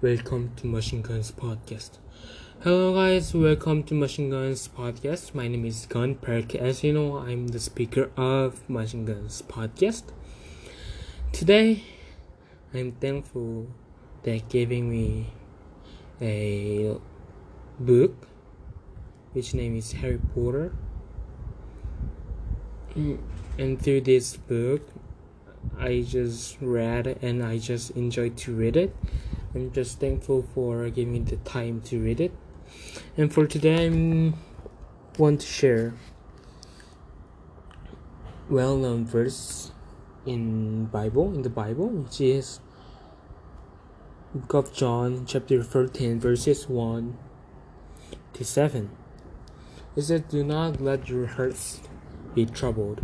Welcome to Machine Guns Podcast. Hello, guys. Welcome to Machine Guns Podcast. My name is Gun Park. As you know, I'm the speaker of Machine Guns Podcast. Today, I'm thankful that giving me a book, which name is Harry Potter. And through this book, I just read and I just enjoyed to read it. I'm just thankful for giving me the time to read it. And for today, I want to share well-known verse in Bible in the Bible, which is Book of John, chapter 13, verses 1 to 7. It says, Do not let your hearts be troubled.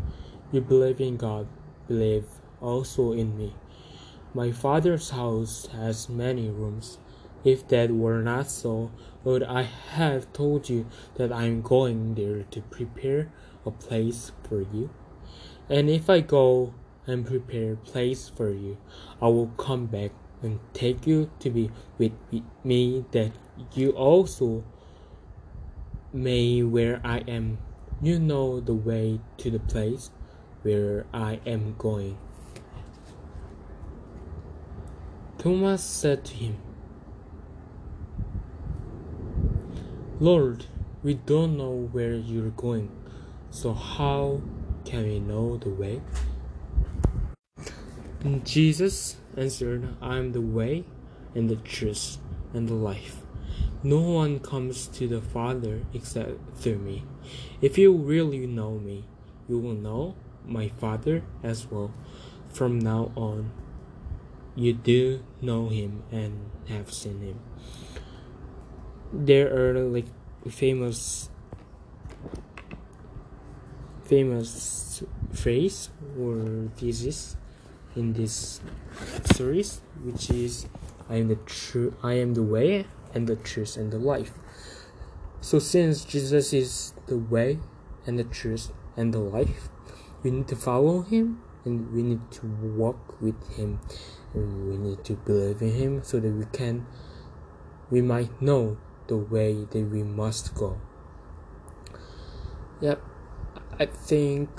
You believe in God, believe also in me. My Father's house has many rooms. If that were not so, would I have told you that I am going there to prepare a place for you? And if I go and prepare a place for you, I will come back and take you to be with me, that you also may where I am. You know the way to the place where I am going. Thomas said to him, Lord, we don't know where you're going, so how can we know the way? Jesus answered, I am the way and the truth and the life. No one comes to the Father except through me. If you really know me, you will know my Father as well. From now on, you do know him and have seen him. There are like famous famous phrase or thesis in this series which is I am the true I am the way and the truth and the life. So since Jesus is the way and the truth and the life, we need to follow him and we need to walk with him and we need to believe in him so that we can we might know the way that we must go. Yep i think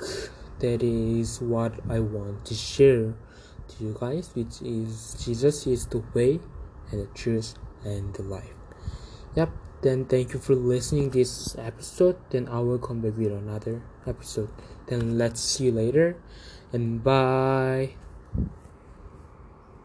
that is what i want to share to you guys which is jesus is the way and the truth and the life. Yep then thank you for listening this episode. Then i will come back with another episode. Then let's see you later. And bye